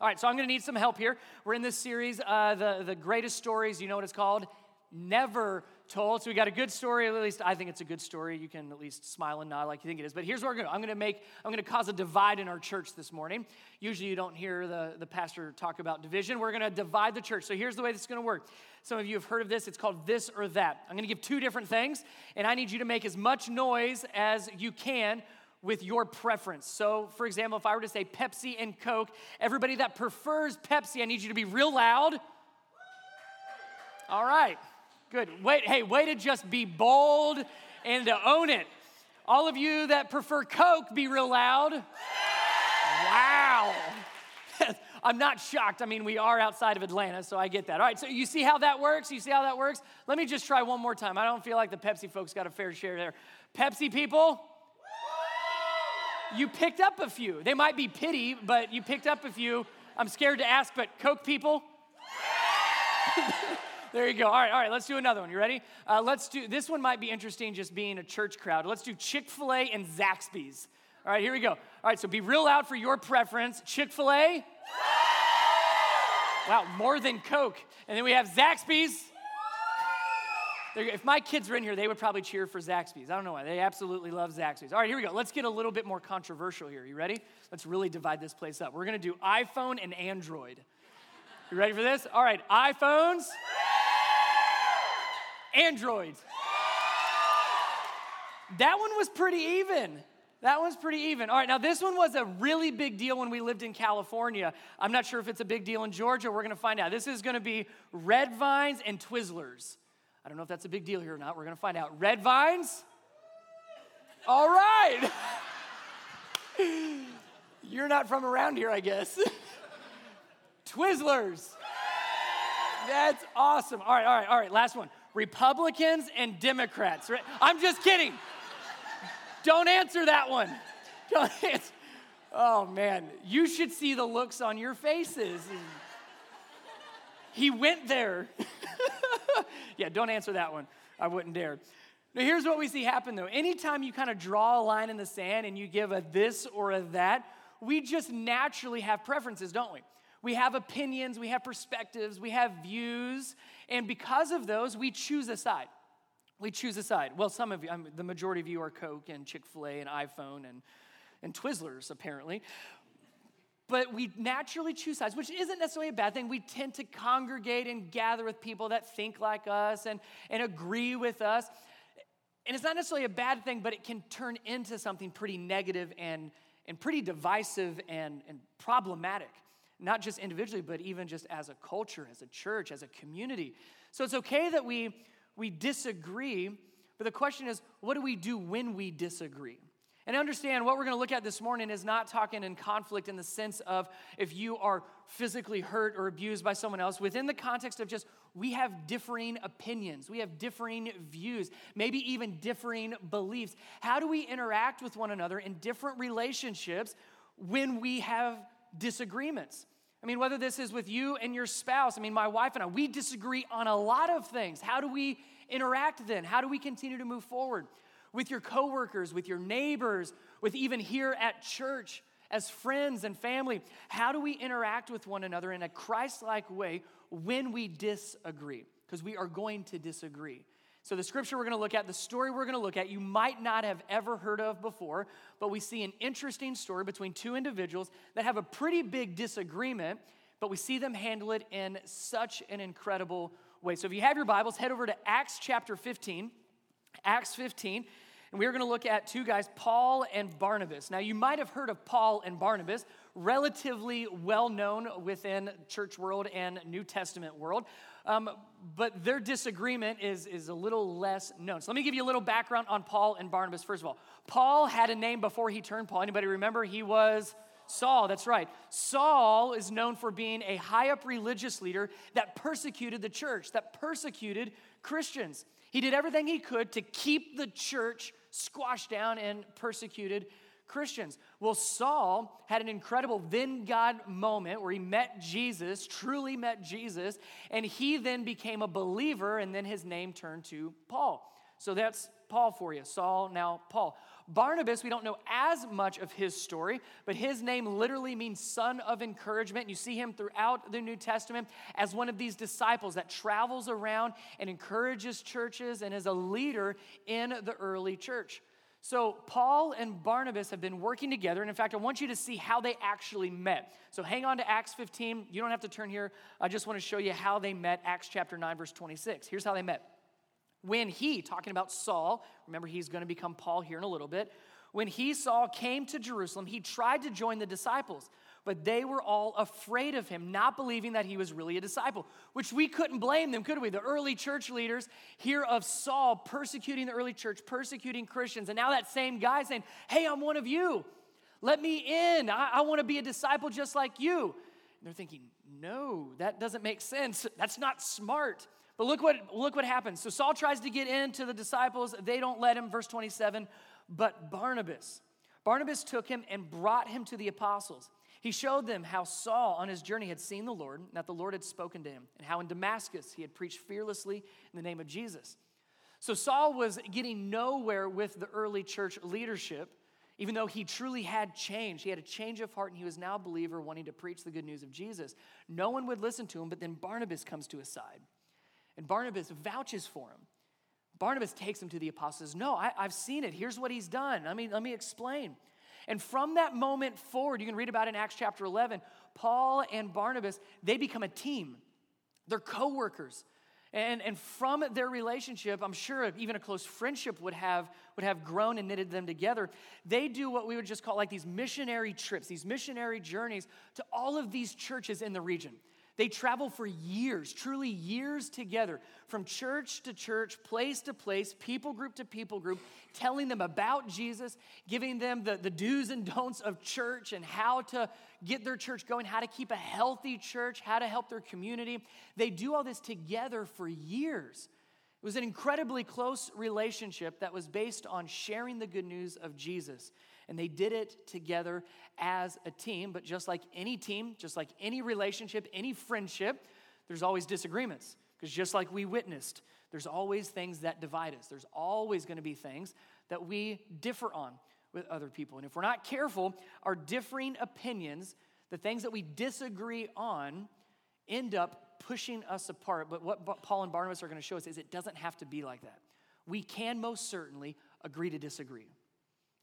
All right, so I'm going to need some help here. We're in this series, uh, the, the greatest stories. You know what it's called? Never told. So we got a good story. At least I think it's a good story. You can at least smile and nod like you think it is. But here's what we're do. I'm to make, I'm to cause a divide in our church this morning. Usually you don't hear the, the pastor talk about division. We're to divide the church. So here's the way this is to work. Some of you have heard of this. It's called this or that. I'm to give two different things, and I need you to make as much noise as you can with your preference. So, for example, if I were to say Pepsi and Coke, everybody that prefers Pepsi, I need you to be real loud. All right, good. Wait, hey, way to just be bold and to own it. All of you that prefer Coke, be real loud. Wow. I'm not shocked. I mean, we are outside of Atlanta, so I get that. All right, so you see how that works? You see how that works? Let me just try one more time. I don't feel like the Pepsi folks got a fair share there. Pepsi people, you picked up a few. They might be pity, but you picked up a few. I'm scared to ask, but Coke people? there you go. All right, all right, let's do another one. You ready? Uh, let's do, this one might be interesting just being a church crowd. Let's do Chick fil A and Zaxby's. All right, here we go. All right, so be real loud for your preference. Chick fil A? Wow, more than Coke. And then we have Zaxby's. If my kids were in here, they would probably cheer for Zaxby's. I don't know why. They absolutely love Zaxby's. All right, here we go. Let's get a little bit more controversial here. You ready? Let's really divide this place up. We're going to do iPhone and Android. You ready for this? All right, iPhones, Androids. That one was pretty even. That one's pretty even. All right, now this one was a really big deal when we lived in California. I'm not sure if it's a big deal in Georgia. We're going to find out. This is going to be red vines and Twizzlers. I don't know if that's a big deal here or not. We're going to find out. Red vines? All right. You're not from around here, I guess. Twizzlers. That's awesome. All right, all right, all right. Last one. Republicans and Democrats. I'm just kidding. Don't answer that one. Don't answer. Oh man, you should see the looks on your faces. He went there. Yeah, don't answer that one. I wouldn't dare. Now, here's what we see happen though. Anytime you kind of draw a line in the sand and you give a this or a that, we just naturally have preferences, don't we? We have opinions, we have perspectives, we have views, and because of those, we choose a side. We choose a side. Well, some of you, I'm, the majority of you are Coke and Chick fil A and iPhone and, and Twizzlers, apparently but we naturally choose sides, which isn't necessarily a bad thing. We tend to congregate and gather with people that think like us and, and agree with us. And it's not necessarily a bad thing, but it can turn into something pretty negative and, and pretty divisive and, and problematic, not just individually, but even just as a culture, as a church, as a community. So it's okay that we, we disagree, but the question is, what do we do when we disagree? And understand what we're going to look at this morning is not talking in conflict in the sense of if you are physically hurt or abused by someone else, within the context of just we have differing opinions, we have differing views, maybe even differing beliefs. How do we interact with one another in different relationships when we have disagreements? I mean, whether this is with you and your spouse, I mean, my wife and I, we disagree on a lot of things. How do we interact then? How do we continue to move forward? With your coworkers, with your neighbors, with even here at church as friends and family? How do we interact with one another in a Christ like way when we disagree? Because we are going to disagree. So, the scripture we're going to look at, the story we're going to look at, you might not have ever heard of before, but we see an interesting story between two individuals that have a pretty big disagreement, but we see them handle it in such an incredible way. So, if you have your Bibles, head over to Acts chapter 15. Acts 15, and we're going to look at two guys, Paul and Barnabas. Now, you might have heard of Paul and Barnabas, relatively well known within church world and New Testament world. Um, but their disagreement is, is a little less known. So let me give you a little background on Paul and Barnabas. First of all, Paul had a name before he turned Paul. Anybody remember? He was Saul, that's right. Saul is known for being a high up religious leader that persecuted the church, that persecuted Christians. He did everything he could to keep the church squashed down and persecuted Christians. Well, Saul had an incredible then God moment where he met Jesus, truly met Jesus, and he then became a believer, and then his name turned to Paul. So that's Paul for you. Saul, now Paul. Barnabas, we don't know as much of his story, but his name literally means son of encouragement. You see him throughout the New Testament as one of these disciples that travels around and encourages churches and is a leader in the early church. So, Paul and Barnabas have been working together. And in fact, I want you to see how they actually met. So, hang on to Acts 15. You don't have to turn here. I just want to show you how they met. Acts chapter 9, verse 26. Here's how they met. When he, talking about Saul, remember he's going to become Paul here in a little bit. When he, Saul, came to Jerusalem, he tried to join the disciples, but they were all afraid of him, not believing that he was really a disciple, which we couldn't blame them, could we? The early church leaders hear of Saul persecuting the early church, persecuting Christians, and now that same guy saying, Hey, I'm one of you. Let me in. I, I want to be a disciple just like you. And they're thinking, No, that doesn't make sense. That's not smart. But look what, look what happens. So Saul tries to get into the disciples. They don't let him. Verse 27 But Barnabas, Barnabas took him and brought him to the apostles. He showed them how Saul on his journey had seen the Lord, and that the Lord had spoken to him, and how in Damascus he had preached fearlessly in the name of Jesus. So Saul was getting nowhere with the early church leadership, even though he truly had changed. He had a change of heart, and he was now a believer wanting to preach the good news of Jesus. No one would listen to him, but then Barnabas comes to his side. And Barnabas vouches for him. Barnabas takes him to the apostles. No, I, have seen it. Here's what he's done. Let me, let me explain. And from that moment forward, you can read about in Acts chapter 11, Paul and Barnabas, they become a team. They're co workers. And, and from their relationship, I'm sure even a close friendship would have, would have grown and knitted them together. They do what we would just call like these missionary trips, these missionary journeys to all of these churches in the region. They travel for years, truly years together, from church to church, place to place, people group to people group, telling them about Jesus, giving them the, the do's and don'ts of church and how to get their church going, how to keep a healthy church, how to help their community. They do all this together for years. It was an incredibly close relationship that was based on sharing the good news of Jesus and they did it together as a team. But just like any team, just like any relationship, any friendship, there's always disagreements. Because just like we witnessed, there's always things that divide us. There's always going to be things that we differ on with other people. And if we're not careful, our differing opinions, the things that we disagree on, end up pushing us apart. But what Paul and Barnabas are going to show us is it doesn't have to be like that. We can most certainly agree to disagree.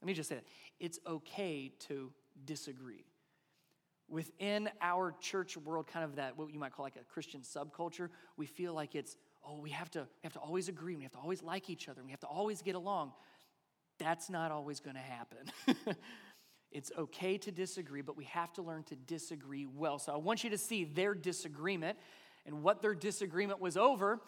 Let me just say that. It's okay to disagree. Within our church world, kind of that, what you might call like a Christian subculture, we feel like it's, oh, we have to, we have to always agree, we have to always like each other, we have to always get along. That's not always going to happen. it's okay to disagree, but we have to learn to disagree well. So I want you to see their disagreement and what their disagreement was over,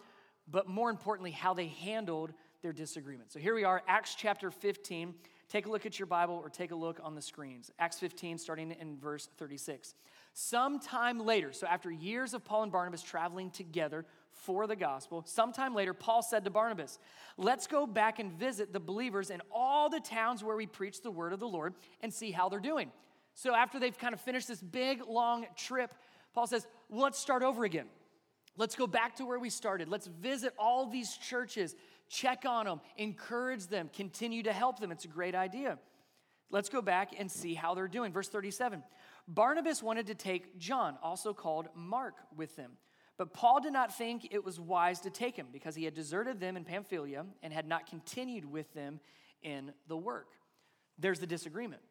but more importantly, how they handled their disagreement. So here we are, Acts chapter 15. Take a look at your Bible or take a look on the screens. Acts 15, starting in verse 36. Sometime later, so after years of Paul and Barnabas traveling together for the gospel, sometime later, Paul said to Barnabas, Let's go back and visit the believers in all the towns where we preach the word of the Lord and see how they're doing. So after they've kind of finished this big, long trip, Paul says, well, Let's start over again. Let's go back to where we started. Let's visit all these churches check on them, encourage them, continue to help them. It's a great idea. Let's go back and see how they're doing. Verse 37 Barnabas wanted to take John, also called Mark, with them. But Paul did not think it was wise to take him because he had deserted them in Pamphylia and had not continued with them in the work. There's the disagreement.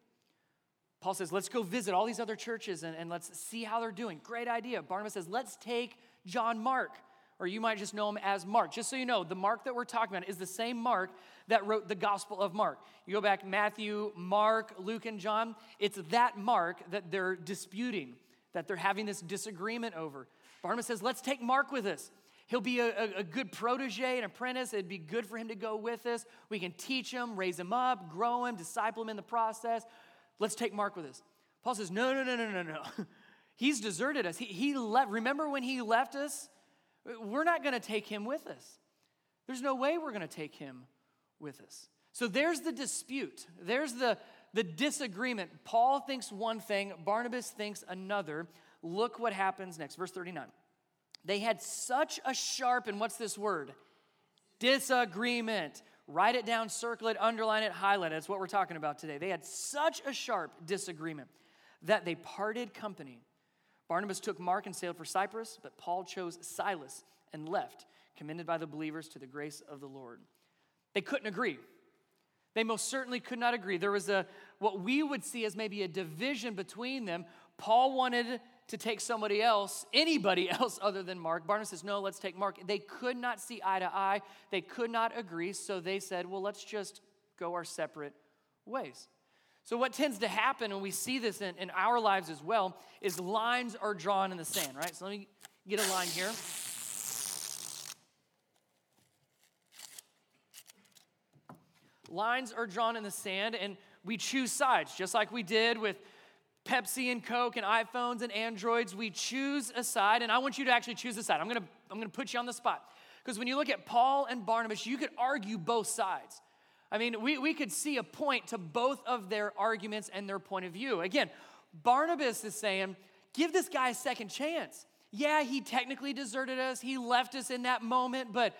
Paul says, Let's go visit all these other churches and, and let's see how they're doing. Great idea. Barnabas says, Let's take John Mark or you might just know him as Mark. Just so you know, the Mark that we're talking about is the same Mark that wrote the Gospel of Mark. You go back, Matthew, Mark, Luke, and John, it's that Mark that they're disputing, that they're having this disagreement over. Barnabas says, Let's take Mark with us. He'll be a, a, a, good protege, an apprentice. It'd be good for him to go with us. We can teach him, raise him up, grow him, disciple him in the process. Let's take Mark with us. Paul says, No, no, no, no, no, no. He's deserted us. He, he left. Remember when he left us? We're not going to take him with us. There's no way we're going to take him with us. So there's the dispute. There's the, the disagreement. Paul thinks one thing, Barnabas thinks another. Look what happens next. Verse 39. They had such a sharp, and what's this word? Disagreement. Write it down, circle it, underline it, highlight it. That's what we're talking about today. They had such a sharp disagreement that they parted company. Barnabas took Mark and sailed for Cyprus, but Paul chose Silas and left, commended by the believers to the grace of the Lord. They couldn't agree. They most certainly could not agree. There was a what we would see as maybe a division between them. Paul wanted to take somebody else, anybody else other than Mark. Barnabas says, No, let's take Mark. They could not see eye to eye, they could not agree, so they said, Well, let's just go our separate ways. So, what tends to happen, and we see this in, in our lives as well, is lines are drawn in the sand, right? So, let me get a line here. Lines are drawn in the sand, and we choose sides, just like we did with Pepsi and Coke and iPhones and Androids. We choose a side, and I want you to actually choose a side. I'm gonna, I'm gonna put you on the spot. Because when you look at Paul and Barnabas, you could argue both sides. I mean, we, we could see a point to both of their arguments and their point of view. Again, Barnabas is saying, give this guy a second chance. Yeah, he technically deserted us, he left us in that moment, but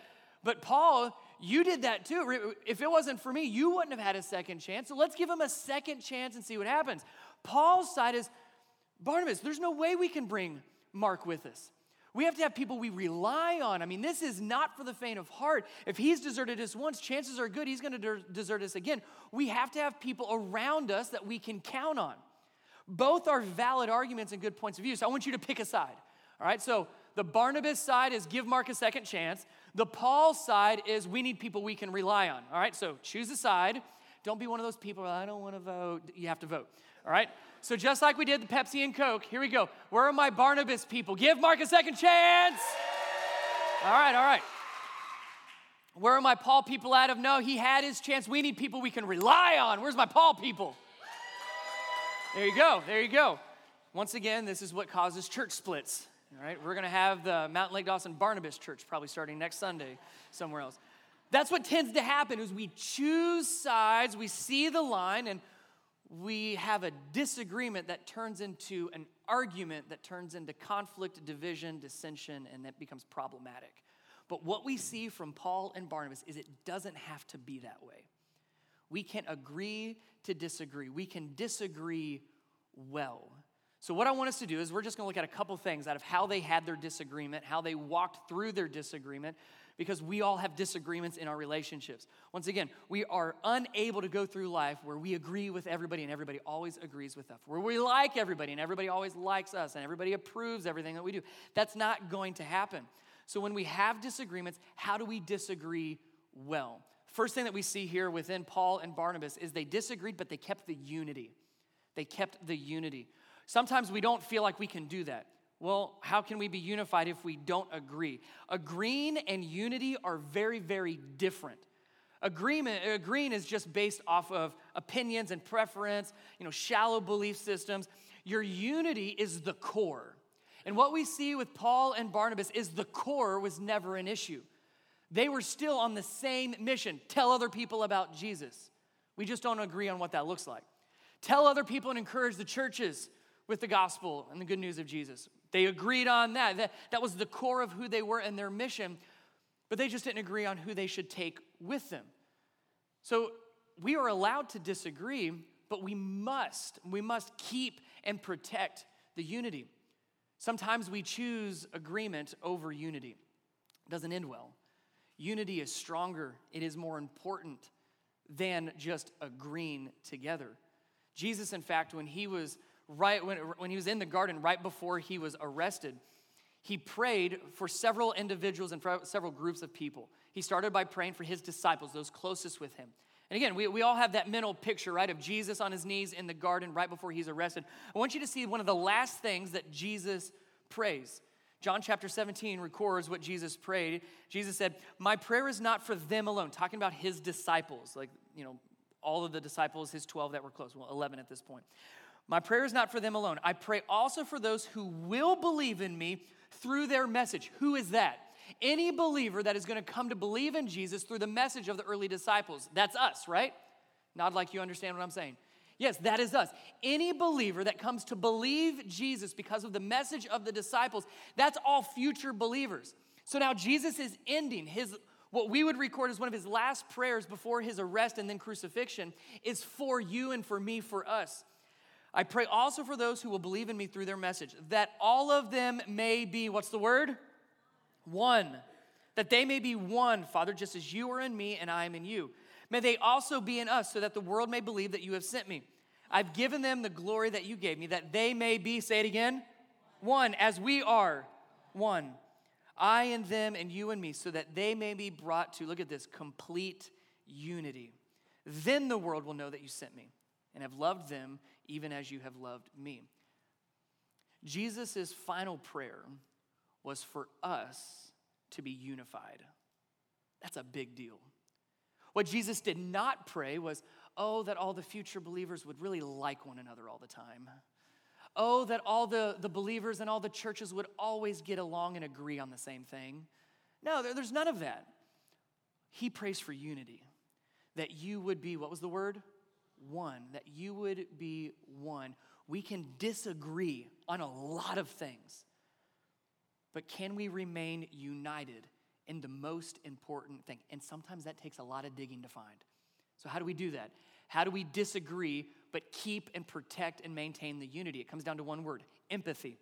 but Paul, you did that too. If it wasn't for me, you wouldn't have had a second chance. So let's give him a second chance and see what happens. Paul's side is Barnabas, there's no way we can bring Mark with us. We have to have people we rely on. I mean, this is not for the faint of heart. If he's deserted us once, chances are good he's going to desert us again. We have to have people around us that we can count on. Both are valid arguments and good points of view. So I want you to pick a side. All right, so the Barnabas side is give Mark a second chance. The Paul side is we need people we can rely on. All right, so choose a side. Don't be one of those people, I don't want to vote. You have to vote. All right, so just like we did the Pepsi and Coke, here we go. Where are my Barnabas people? Give Mark a second chance. All right, all right. Where are my Paul people out of? No, he had his chance. We need people we can rely on. Where's my Paul people? There you go, there you go. Once again, this is what causes church splits. All right, we're going to have the Mountain Lake Dawson Barnabas Church probably starting next Sunday somewhere else. That's what tends to happen is we choose sides, we see the line, and we have a disagreement that turns into an argument that turns into conflict, division, dissension, and that becomes problematic. But what we see from Paul and Barnabas is it doesn't have to be that way. We can agree to disagree. We can disagree well. So, what I want us to do is we're just going to look at a couple things out of how they had their disagreement, how they walked through their disagreement, because we all have disagreements in our relationships. Once again, we are unable to go through life where we agree with everybody and everybody always agrees with us, where we like everybody and everybody always likes us and everybody approves everything that we do. That's not going to happen. So, when we have disagreements, how do we disagree well? First thing that we see here within Paul and Barnabas is they disagreed, but they kept the unity. They kept the unity. Sometimes we don't feel like we can do that. Well, how can we be unified if we don't agree? Agreeing and unity are very, very different. Agreement, agreeing is just based off of opinions and preference, you know, shallow belief systems. Your unity is the core. And what we see with Paul and Barnabas is the core was never an issue. They were still on the same mission tell other people about Jesus. We just don't agree on what that looks like. Tell other people and encourage the churches with the gospel and the good news of Jesus. They agreed on that. that. That was the core of who they were and their mission, but they just didn't agree on who they should take with them. So we are allowed to disagree, but we must, we must keep and protect the unity. Sometimes we choose agreement over unity. It doesn't end well. Unity is stronger, it is more important than just agreeing together. Jesus, in fact, when he was right when, when he was in the garden, right before he was arrested, he prayed for several individuals and for several groups of people. He started by praying for his disciples, those closest with him. And again, we, we all have that mental picture, right, of Jesus on his knees in the garden right before he's arrested. I want you to see one of the last things that Jesus prays. John chapter 17 records what Jesus prayed. Jesus said, My prayer is not for them alone, talking about his disciples, like, you know, all of the disciples, his 12 that were close, well, 11 at this point. My prayer is not for them alone. I pray also for those who will believe in me through their message. Who is that? Any believer that is going to come to believe in Jesus through the message of the early disciples. That's us, right? Not like you understand what I'm saying. Yes, that is us. Any believer that comes to believe Jesus because of the message of the disciples, that's all future believers. So now Jesus is ending his What we would record as one of his last prayers before his arrest and then crucifixion is for you and for me, for us. I pray also for those who will believe in me through their message, that all of them may be, what's the word? One. That they may be one, Father, just as you are in me and I am in you. May they also be in us, so that the world may believe that you have sent me. I've given them the glory that you gave me, that they may be, say it again, one, as we are one. I and them and you and me, so that they may be brought to, look at this, complete unity. Then the world will know that you sent me and have loved them even as you have loved me. Jesus' final prayer was for us to be unified. That's a big deal. What Jesus did not pray was, oh, that all the future believers would really like one another all the time. Oh, that all the, the believers and all the churches would always get along and agree on the same thing. No, there, there's none of that. He prays for unity, that you would be, what was the word? One, that you would be one. We can disagree on a lot of things, but can we remain united in the most important thing? And sometimes that takes a lot of digging to find. So, how do we do that? How do we disagree but keep and protect and maintain the unity? It comes down to one word empathy.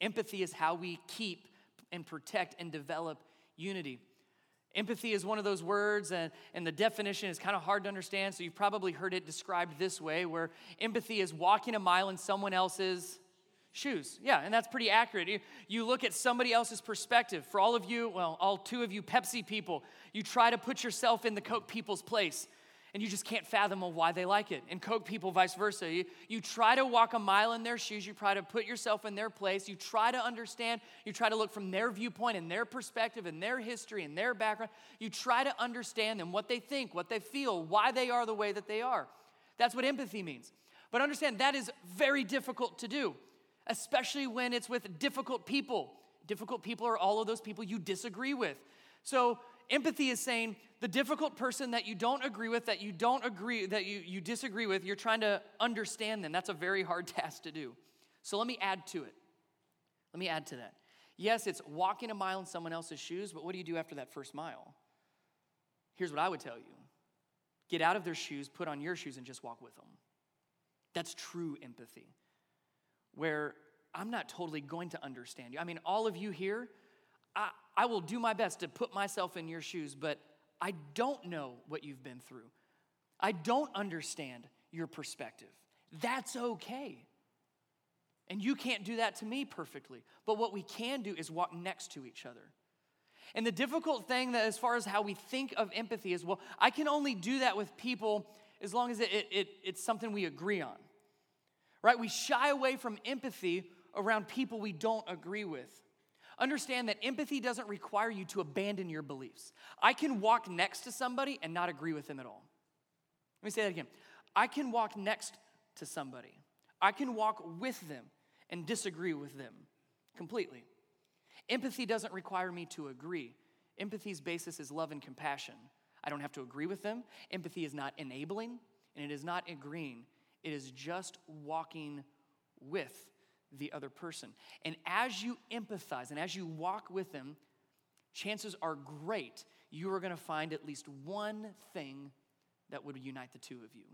Empathy is how we keep and protect and develop unity. Empathy is one of those words, and, and the definition is kind of hard to understand, so you've probably heard it described this way where empathy is walking a mile in someone else's shoes. Yeah, and that's pretty accurate. You, you look at somebody else's perspective. For all of you, well, all two of you Pepsi people, you try to put yourself in the Coke people's place and you just can't fathom why they like it. And Coke people, vice versa. You, you try to walk a mile in their shoes, you try to put yourself in their place, you try to understand, you try to look from their viewpoint and their perspective and their history and their background. You try to understand them, what they think, what they feel, why they are the way that they are. That's what empathy means. But understand that is very difficult to do, especially when it's with difficult people. Difficult people are all of those people you disagree with. So, empathy is saying the difficult person that you don't agree with, that you don't agree, that you, you disagree with, you're trying to understand them. That's a very hard task to do. So let me add to it. Let me add to that. Yes, it's walking a mile in someone else's shoes, but what do you do after that first mile? Here's what I would tell you get out of their shoes, put on your shoes, and just walk with them. That's true empathy, where I'm not totally going to understand you. I mean, all of you here, I, I will do my best to put myself in your shoes, but I don't know what you've been through. I don't understand your perspective. That's okay. And you can't do that to me perfectly. But what we can do is walk next to each other. And the difficult thing that as far as how we think of empathy is well, I can only do that with people as long as it, it, it, it's something we agree on. Right? We shy away from empathy around people we don't agree with. Understand that empathy doesn't require you to abandon your beliefs. I can walk next to somebody and not agree with them at all. Let me say that again. I can walk next to somebody, I can walk with them and disagree with them completely. Empathy doesn't require me to agree. Empathy's basis is love and compassion. I don't have to agree with them. Empathy is not enabling and it is not agreeing, it is just walking with the other person. And as you empathize and as you walk with them, chances are great you are going to find at least one thing that would unite the two of you.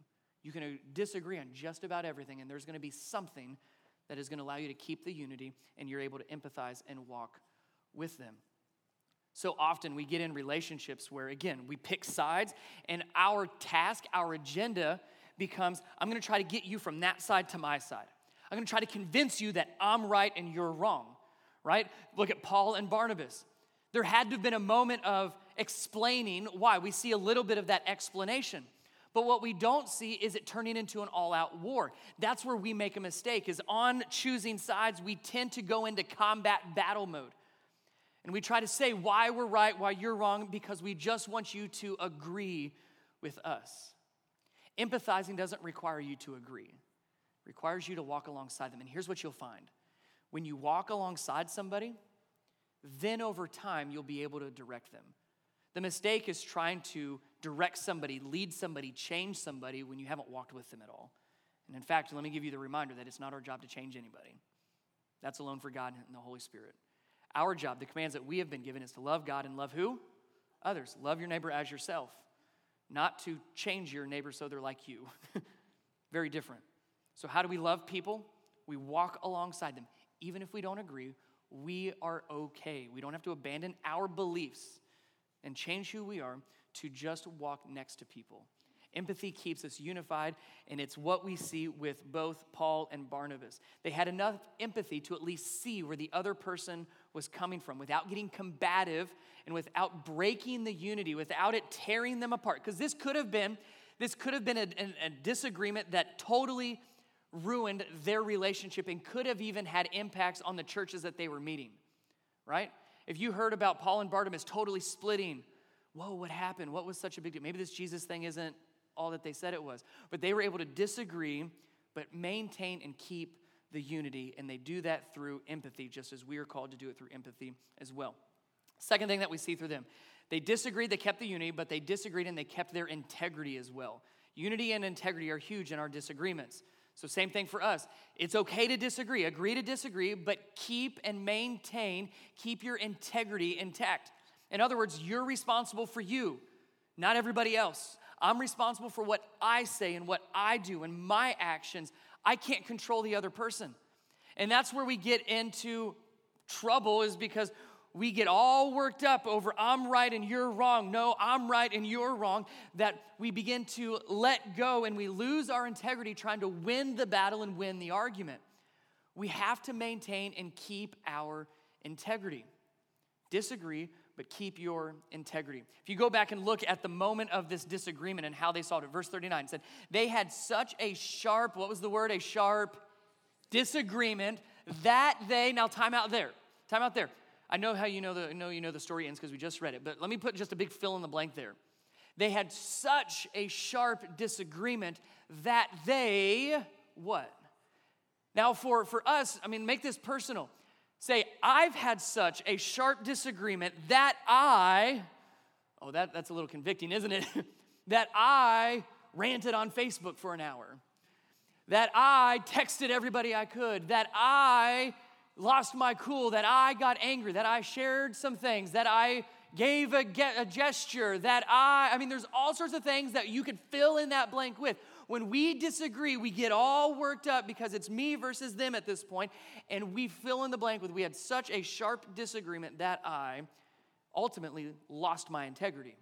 You can disagree on just about everything, and there's going to be something that is going to allow you to keep the unity, and you're able to empathize and walk with them. So often we get in relationships where, again, we pick sides, and our task, our agenda becomes I'm going to try to get you from that side to my side. I'm going to try to convince you that I'm right and you're wrong, right? Look at Paul and Barnabas. There had to have been a moment of explaining why. We see a little bit of that explanation. But what we don't see is it turning into an all-out war. That's where we make a mistake is on choosing sides, we tend to go into combat battle mode. And we try to say why we're right, why you're wrong because we just want you to agree with us. Empathizing doesn't require you to agree requires you to walk alongside them. And here's what you'll find when you walk alongside somebody, then over time you'll be able to direct them. The mistake is trying to direct somebody, lead somebody, change somebody when you haven't walked with them at all. And in fact, let me give you the reminder that it's not our job to change anybody. That's alone for God and the Holy Spirit. Our job, the commands that we have been given, is to love God and love who? others. Love your neighbor as yourself, not to change your neighbor so they're like you. Very different. So, how do we love people? We walk alongside them. Even if we don't agree, we are okay. We don't have to abandon our beliefs and change who we are to just walk next to people. Empathy keeps us unified, and it's what we see with both Paul and Barnabas. They had enough empathy to at least see where the other person was coming from without getting combative and without breaking the unity, without it tearing them apart. Because this could have been, this could have been a, a, a disagreement that totally ruined their relationship and could have even had impacts on the churches that they were meeting, right? If you heard about Paul and Barnabas totally splitting, whoa, what happened? What was such a big deal? Maybe this Jesus thing isn't all that they said it was. But they were able to disagree, but maintain and keep the unity, and they do that through empathy, just as we are called to do it through empathy as well. Second thing that we see through them, they disagreed, they kept the unity, but they disagreed and they kept their integrity as well. Unity and integrity are huge in our disagreements. So, same thing for us. It's okay to disagree, agree to disagree, but keep and maintain, keep your integrity intact. In other words, you're responsible for you, not everybody else. I'm responsible for what I say and what I do and my actions. I can't control the other person. And that's where we get into trouble, is because we get all worked up over I'm right and you're wrong. No, I'm right and you're wrong. That we begin to let go and we lose our integrity trying to win the battle and win the argument. We have to maintain and keep our integrity. Disagree, but keep your integrity. If you go back and look at the moment of this disagreement and how they solved it, verse 39 said, They had such a sharp, what was the word? A sharp disagreement that they, now time out there, time out there. I know how you know the, know you know the story ends because we just read it, but let me put just a big fill in the blank there. They had such a sharp disagreement that they, what? Now, for, for us, I mean, make this personal. Say, I've had such a sharp disagreement that I, oh, that, that's a little convicting, isn't it? that I ranted on Facebook for an hour. That I texted everybody I could. That I lost my cool, that I got angry, that I shared some things, that I gave a, a gesture, that I, I mean, there's all sorts of things that you could fill in that blank with. When we disagree, we get all worked up because it's me versus them at this point, and we fill in the blank with we had such a sharp disagreement that I ultimately lost my integrity.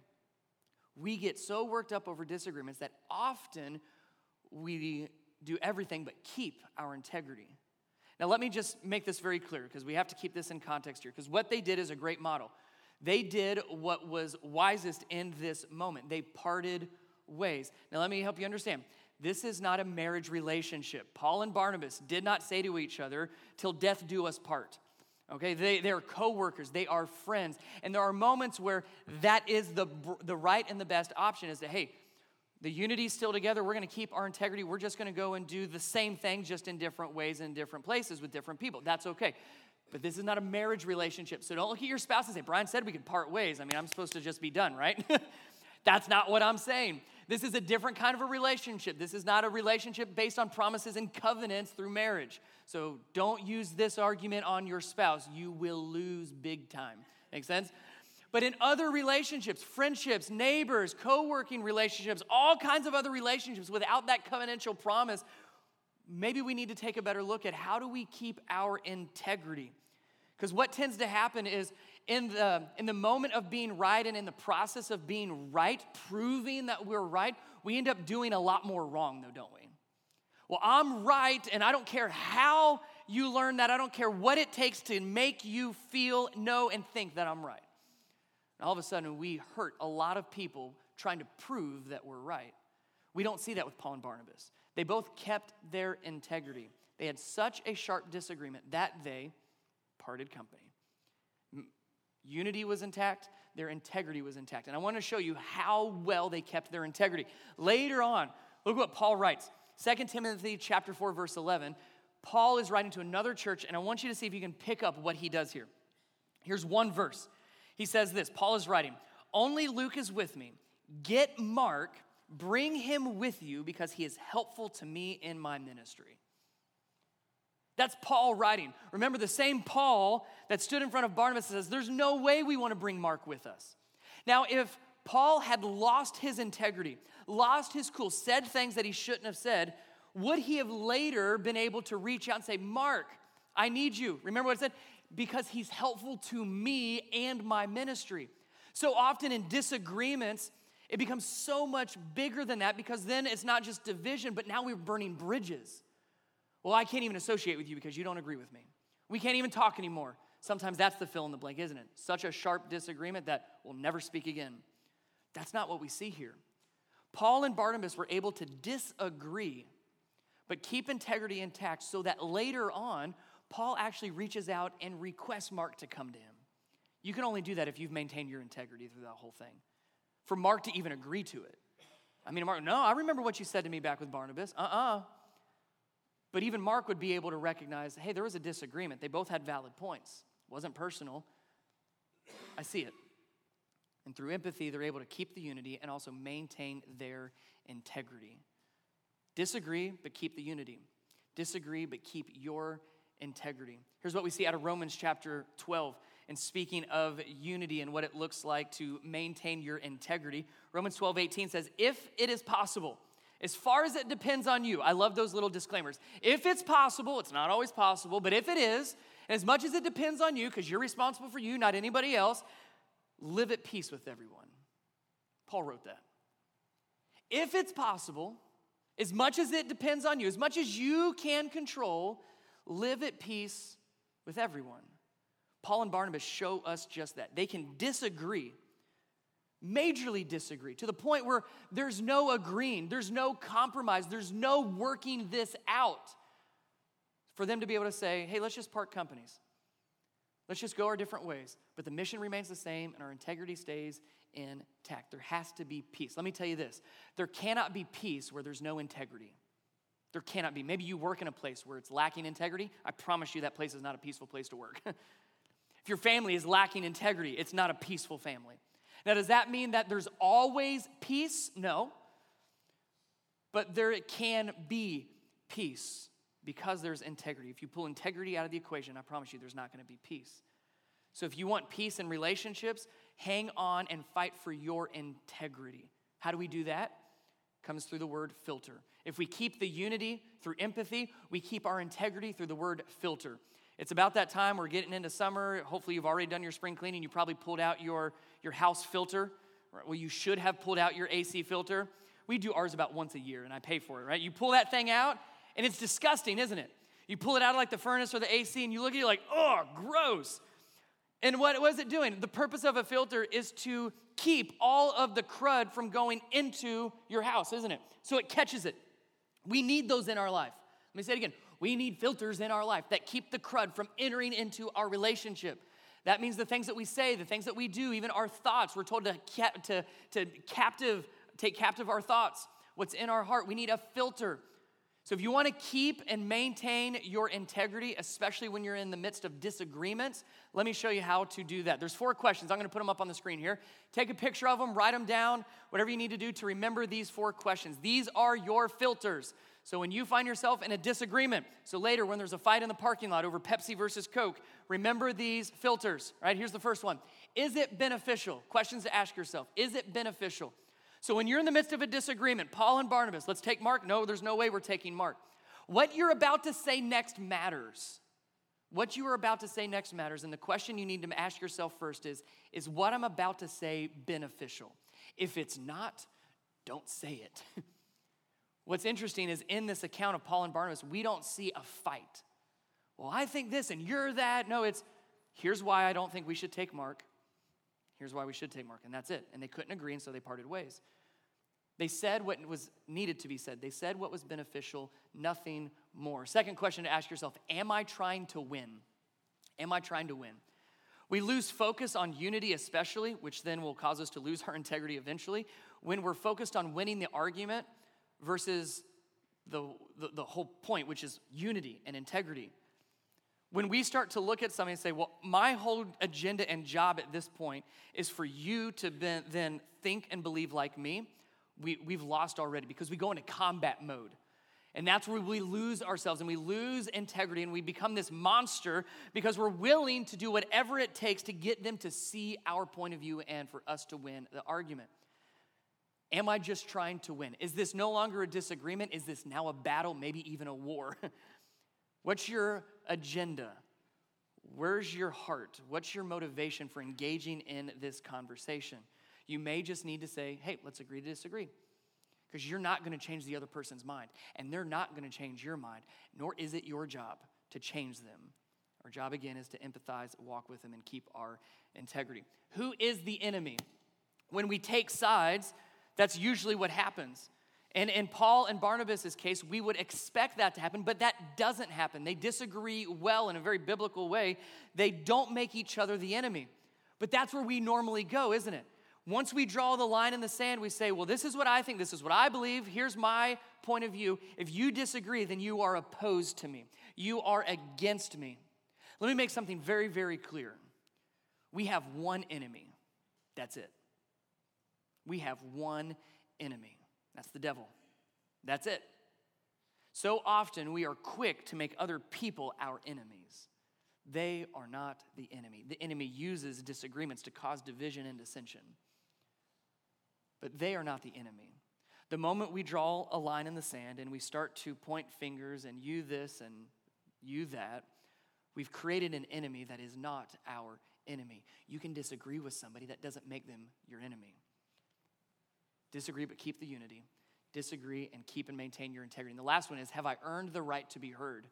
We get so worked up over disagreements that often we do everything but keep our integrity. Now, let me just make this very clear because we have to keep this in context here. Because what they did is a great model. They did what was wisest in this moment, they parted ways. Now, let me help you understand. This is not a marriage relationship. Paul and Barnabas did not say to each other, till death do us part. Okay, they, they're co workers, they are friends. And there are moments where that is the, the right and the best option is that, hey, the unity's still together. We're going to keep our integrity. We're just going to go and do the same thing, just in different ways, in different places, with different people. That's okay. But this is not a marriage relationship. So don't look at your spouse and say, Brian said we could part ways. I mean, I'm supposed to just be done, right? That's not what I'm saying. This is a different kind of a relationship. This is not a relationship based on promises and covenants through marriage. So don't use this argument on your spouse. You will lose big time. Make sense? But in other relationships, friendships, neighbors, co working relationships, all kinds of other relationships without that covenantal promise, maybe we need to take a better look at how do we keep our integrity? Because what tends to happen is in the, in the moment of being right and in the process of being right, proving that we're right, we end up doing a lot more wrong, though, don't we? Well, I'm right, and I don't care how you learn that. I don't care what it takes to make you feel, know, and think that I'm right. And all of a sudden, we hurt a lot of people trying to prove that we're right. We don't see that with Paul and Barnabas. They both kept their integrity. They had such a sharp disagreement that they parted company. Unity was intact, their integrity was intact. And I want to show you how well they kept their integrity. Later on, look what Paul writes. 2 Timothy chapter 4 verse 11. Paul is writing to another church and I want you to see if you can pick up what he does here. Here's one verse. He says this Paul is writing, Only Luke is with me. Get Mark, bring him with you because he is helpful to me in my ministry. That's Paul writing. Remember, the same Paul that stood in front of Barnabas and says, There's no way we want to bring Mark with us. Now, if Paul had lost his integrity, lost his cool, said things that he shouldn't have said, would he have later been able to reach out and say, Mark, I need you? Remember what I said? Because he's helpful to me and my ministry. So often in disagreements, it becomes so much bigger than that because then it's not just division, but now we're burning bridges. Well, I can't even associate with you because you don't agree with me. We can't even talk anymore. Sometimes that's the fill in the blank, isn't it? Such a sharp disagreement that we'll never speak again. That's not what we see here. Paul and Barnabas were able to disagree, but keep integrity intact so that later on, Paul actually reaches out and requests Mark to come to him. You can only do that if you've maintained your integrity through that whole thing. For Mark to even agree to it. I mean, Mark, no, I remember what you said to me back with Barnabas. Uh uh But even Mark would be able to recognize hey, there was a disagreement. They both had valid points. It wasn't personal. I see it. And through empathy, they're able to keep the unity and also maintain their integrity. Disagree, but keep the unity. Disagree, but keep your integrity. Here's what we see out of Romans chapter 12. And speaking of unity and what it looks like to maintain your integrity, Romans 12, 18 says, If it is possible, as far as it depends on you, I love those little disclaimers. If it's possible, it's not always possible, but if it is, as much as it depends on you, because you're responsible for you, not anybody else, live at peace with everyone. Paul wrote that. If it's possible, as much as it depends on you, as much as you can control, live at peace with everyone. Paul and Barnabas show us just that. They can disagree, majorly disagree, to the point where there's no agreeing, there's no compromise, there's no working this out. For them to be able to say, hey, let's just part companies. Let's just go our different ways. But the mission remains the same and our integrity stays intact. There has to be peace. Let me tell you this there cannot be peace where there's no integrity. There cannot be. Maybe you work in a place where it's lacking integrity. I promise you that place is not a peaceful place to work. if your family is lacking integrity, it's not a peaceful family. Now, does that mean that there's always peace? No. But there can be peace because there's integrity. If you pull integrity out of the equation, I promise you there's not going to be peace. So if you want peace in relationships, hang on and fight for your integrity. How do we do that? Comes through the word filter. If we keep the unity through empathy, we keep our integrity through the word filter. It's about that time we're getting into summer. Hopefully, you've already done your spring cleaning. You probably pulled out your, your house filter. Well, you should have pulled out your AC filter. We do ours about once a year, and I pay for it, right? You pull that thing out, and it's disgusting, isn't it? You pull it out of like the furnace or the AC and you look at it like, oh, gross. And what was it doing? The purpose of a filter is to keep all of the crud from going into your house, isn't it? So it catches it. We need those in our life. Let me say it again. We need filters in our life that keep the crud from entering into our relationship. That means the things that we say, the things that we do, even our thoughts. We're told to, to, to captive, take captive our thoughts. What's in our heart? We need a filter. So, if you want to keep and maintain your integrity, especially when you're in the midst of disagreements, let me show you how to do that. There's four questions. I'm going to put them up on the screen here. Take a picture of them, write them down, whatever you need to do to remember these four questions. These are your filters. So, when you find yourself in a disagreement, so later when there's a fight in the parking lot over Pepsi versus Coke, remember these filters, right? Here's the first one Is it beneficial? Questions to ask yourself Is it beneficial? So when you're in the midst of a disagreement, Paul and Barnabas, let's take Mark. No, there's no way we're taking Mark. What you're about to say next matters. What you are about to say next matters. And the question you need to ask yourself first is Is what I'm about to say beneficial? If it's not, don't say it. What's interesting is in this account of Paul and Barnabas, we don't see a fight. Well, I think this and you're that. No, it's here's why I don't think we should take Mark. Here's why we should take Mark. And that's it. And they couldn't agree, and so they parted ways. They said what was needed to be said. They said what was beneficial, nothing more. Second question to ask yourself Am I trying to win? Am I trying to win? We lose focus on unity, especially, which then will cause us to lose our integrity eventually, when we're focused on winning the argument versus the, the, the whole point, which is unity and integrity. When we start to look at something and say, well, my whole agenda and job at this point is for you to then think and believe like me, we, we've lost already because we go into combat mode. And that's where we lose ourselves and we lose integrity and we become this monster because we're willing to do whatever it takes to get them to see our point of view and for us to win the argument. Am I just trying to win? Is this no longer a disagreement? Is this now a battle, maybe even a war? What's your agenda? Where's your heart? What's your motivation for engaging in this conversation? You may just need to say, hey, let's agree to disagree because you're not going to change the other person's mind, and they're not going to change your mind, nor is it your job to change them. Our job, again, is to empathize, walk with them, and keep our integrity. Who is the enemy? When we take sides, that's usually what happens. And in Paul and Barnabas' case, we would expect that to happen, but that doesn't happen. They disagree well in a very biblical way. They don't make each other the enemy. But that's where we normally go, isn't it? Once we draw the line in the sand, we say, well, this is what I think, this is what I believe, here's my point of view. If you disagree, then you are opposed to me, you are against me. Let me make something very, very clear. We have one enemy. That's it. We have one enemy. That's the devil. That's it. So often we are quick to make other people our enemies. They are not the enemy. The enemy uses disagreements to cause division and dissension but they are not the enemy. The moment we draw a line in the sand and we start to point fingers and you this and you that, we've created an enemy that is not our enemy. You can disagree with somebody, that doesn't make them your enemy. Disagree, but keep the unity. Disagree and keep and maintain your integrity. And the last one is Have I earned the right to be heard?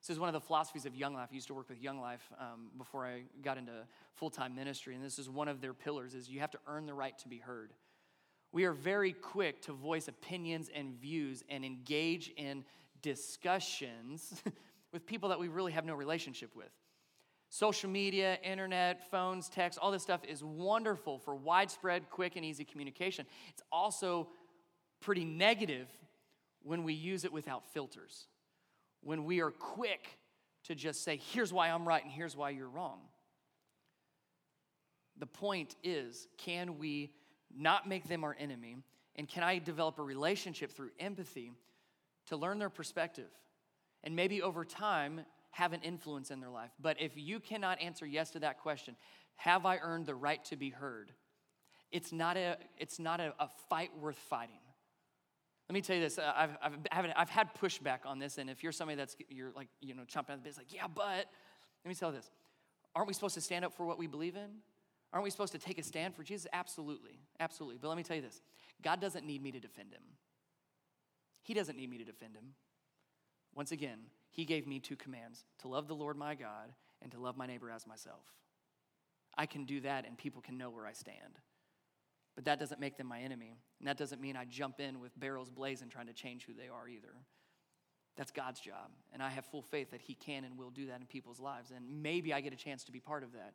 This is one of the philosophies of Young Life. I used to work with Young Life um, before I got into full time ministry, and this is one of their pillars: is you have to earn the right to be heard we are very quick to voice opinions and views and engage in discussions with people that we really have no relationship with. Social media, internet, phones, text, all this stuff is wonderful for widespread, quick, and easy communication. It's also pretty negative when we use it without filters, when we are quick to just say, here's why I'm right and here's why you're wrong. The point is, can we not make them our enemy? And can I develop a relationship through empathy to learn their perspective? And maybe over time, have an influence in their life. But if you cannot answer yes to that question, have I earned the right to be heard? It's not a, it's not a, a fight worth fighting. Let me tell you this. Uh, I've, I've, I've, had pushback on this, and if you're somebody that's, you're like, you know, chomping at the bit, it's like, yeah, but, let me tell you this. Aren't we supposed to stand up for what we believe in? Aren't we supposed to take a stand for Jesus? Absolutely, absolutely. But let me tell you this God doesn't need me to defend him. He doesn't need me to defend him. Once again, he gave me two commands to love the Lord my God and to love my neighbor as myself. I can do that and people can know where I stand. But that doesn't make them my enemy. And that doesn't mean I jump in with barrels blazing trying to change who they are either. That's God's job. And I have full faith that He can and will do that in people's lives. And maybe I get a chance to be part of that.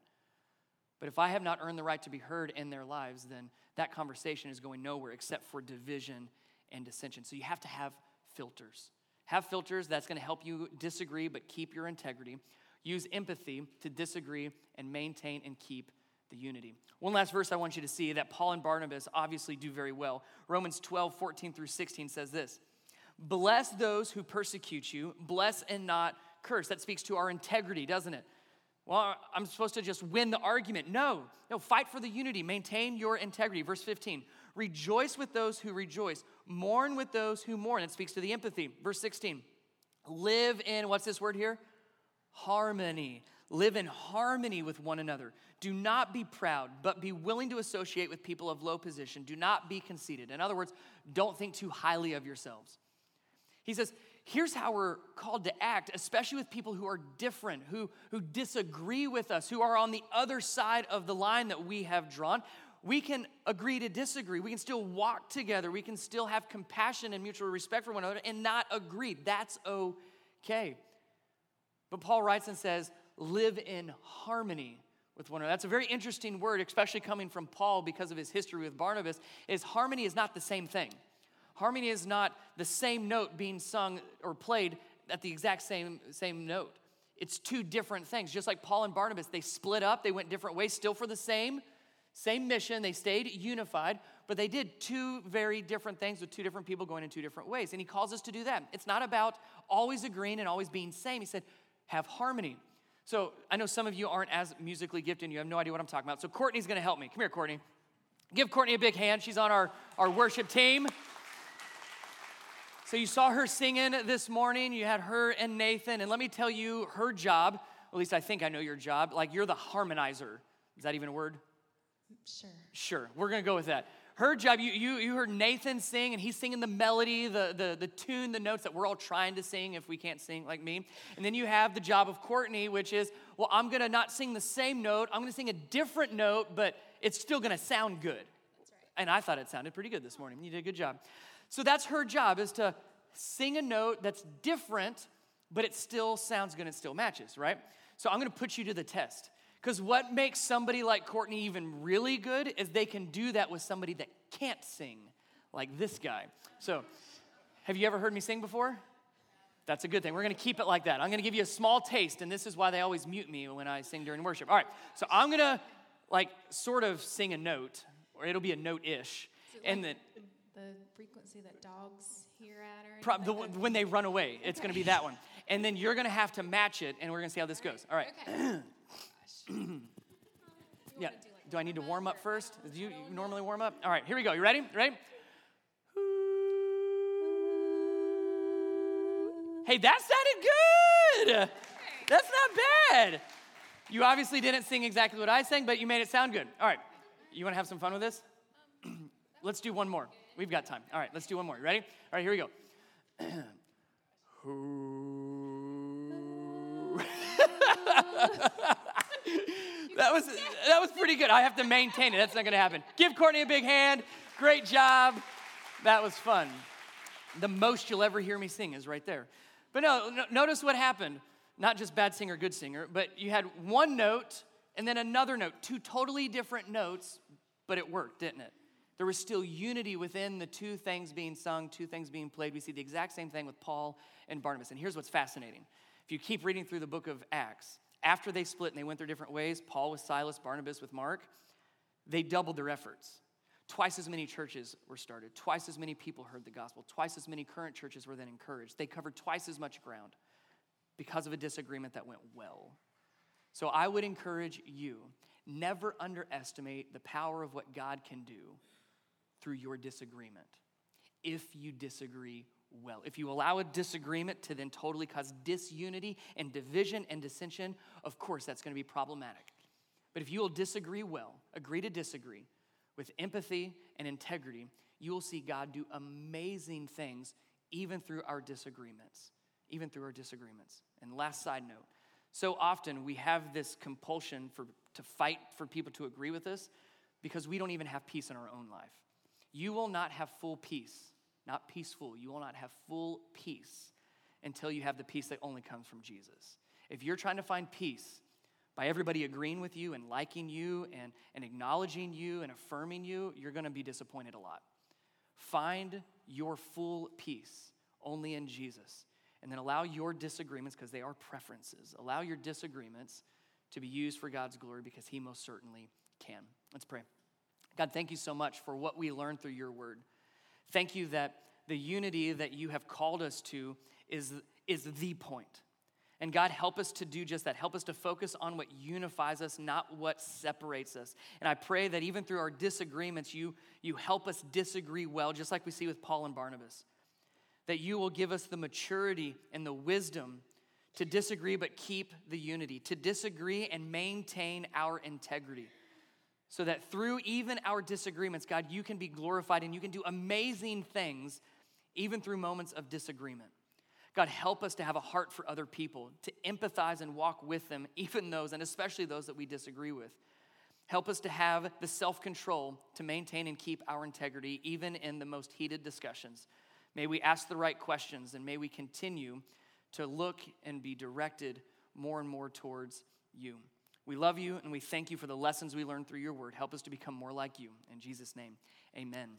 But if I have not earned the right to be heard in their lives, then that conversation is going nowhere except for division and dissension. So you have to have filters. Have filters that's going to help you disagree but keep your integrity. Use empathy to disagree and maintain and keep the unity. One last verse I want you to see that Paul and Barnabas obviously do very well. Romans 12, 14 through 16 says this Bless those who persecute you, bless and not curse. That speaks to our integrity, doesn't it? Well, I'm supposed to just win the argument. No, no, fight for the unity, maintain your integrity. Verse 15 Rejoice with those who rejoice, mourn with those who mourn. It speaks to the empathy. Verse 16 Live in, what's this word here? Harmony. Live in harmony with one another. Do not be proud, but be willing to associate with people of low position. Do not be conceited. In other words, don't think too highly of yourselves. He says, here's how we're called to act, especially with people who are different, who, who disagree with us, who are on the other side of the line that we have drawn. We can agree to disagree. We can still walk together. We can still have compassion and mutual respect for one another and not agree. That's okay. But Paul writes and says, live in harmony with one another. That's a very interesting word, especially coming from Paul because of his history with Barnabas, is harmony is not the same thing. Harmony is not the same note being sung or played at the exact same, same note. It's two different things. Just like Paul and Barnabas, they split up, they went different ways, still for the same, same mission. They stayed unified, but they did two very different things with two different people going in two different ways. And he calls us to do that. It's not about always agreeing and always being same. He said, have harmony. So I know some of you aren't as musically gifted and you have no idea what I'm talking about. So Courtney's gonna help me. Come here, Courtney. Give Courtney a big hand. She's on our, our worship team. So you saw her singing this morning. You had her and Nathan. And let me tell you, her job, at least I think I know your job, like you're the harmonizer. Is that even a word? Sure. Sure. We're going to go with that. Her job, you, you, you heard Nathan sing, and he's singing the melody, the, the, the tune, the notes that we're all trying to sing if we can't sing like me. And then you have the job of Courtney, which is, well, I'm going to not sing the same note. I'm going to sing a different note, but it's still going to sound good. That's right. And I thought it sounded pretty good this morning. You did a good job. So that's her job is to sing a note that's different, but it still sounds good and still matches, right? So I'm gonna put you to the test. Because what makes somebody like Courtney even really good is they can do that with somebody that can't sing, like this guy. So, have you ever heard me sing before? That's a good thing. We're gonna keep it like that. I'm gonna give you a small taste, and this is why they always mute me when I sing during worship. All right, so I'm gonna like sort of sing a note, or it'll be a note ish. And then The frequency that dogs hear at or Pro- the, like when they run away. It's going to be that one. And then you're going to have to match it, and we're going to see how this goes. All right. Okay. Oh yeah. do, like, Do I need to warm warm-up first? Do you, you normally warm up? All right, here we go. You ready? Ready? Hey, that sounded good. That's not bad. You obviously didn't sing exactly what I sang, but you made it sound good. All right. You want to have some fun with this? let's do one more. We've got time. All right, let's do one more. You ready? All right, here we go. that was that was pretty good. I have to maintain it. That's not going to happen. Give Courtney a big hand. Great job. That was fun. The most you'll ever hear me sing is right there. But no, no notice what happened. Not just bad singer, good singer, but you had one note and then another note, two totally different notes, but it worked, didn't it? There was still unity within the two things being sung, two things being played. We see the exact same thing with Paul and Barnabas. And here's what's fascinating. If you keep reading through the book of Acts, after they split and they went their different ways, Paul with Silas, Barnabas with Mark, they doubled their efforts. Twice as many churches were started, twice as many people heard the gospel, twice as many current churches were then encouraged. They covered twice as much ground because of a disagreement that went well. So I would encourage you never underestimate the power of what God can do through your disagreement if you disagree well. If you allow a disagreement to then totally cause disunity and division and dissension, of course that's going to be problematic. But if you will disagree well, agree to disagree with empathy and integrity, you will see God do amazing things even through our disagreements. Even through our disagreements. And last side note so often we have this compulsion for, to fight for people to agree with us because we don't even have peace in our own life. You will not have full peace, not peaceful, you will not have full peace until you have the peace that only comes from Jesus. If you're trying to find peace by everybody agreeing with you and liking you and, and acknowledging you and affirming you, you're gonna be disappointed a lot. Find your full peace only in Jesus. And then allow your disagreements, because they are preferences, allow your disagreements to be used for God's glory because He most certainly can. Let's pray. God, thank you so much for what we learned through your word. Thank you that the unity that you have called us to is, is the point. And God, help us to do just that. Help us to focus on what unifies us, not what separates us. And I pray that even through our disagreements, you, you help us disagree well, just like we see with Paul and Barnabas. That you will give us the maturity and the wisdom to disagree but keep the unity, to disagree and maintain our integrity. So that through even our disagreements, God, you can be glorified and you can do amazing things even through moments of disagreement. God, help us to have a heart for other people, to empathize and walk with them, even those, and especially those that we disagree with. Help us to have the self control to maintain and keep our integrity, even in the most heated discussions. May we ask the right questions and may we continue to look and be directed more and more towards you. We love you and we thank you for the lessons we learned through your word. Help us to become more like you. In Jesus' name, amen.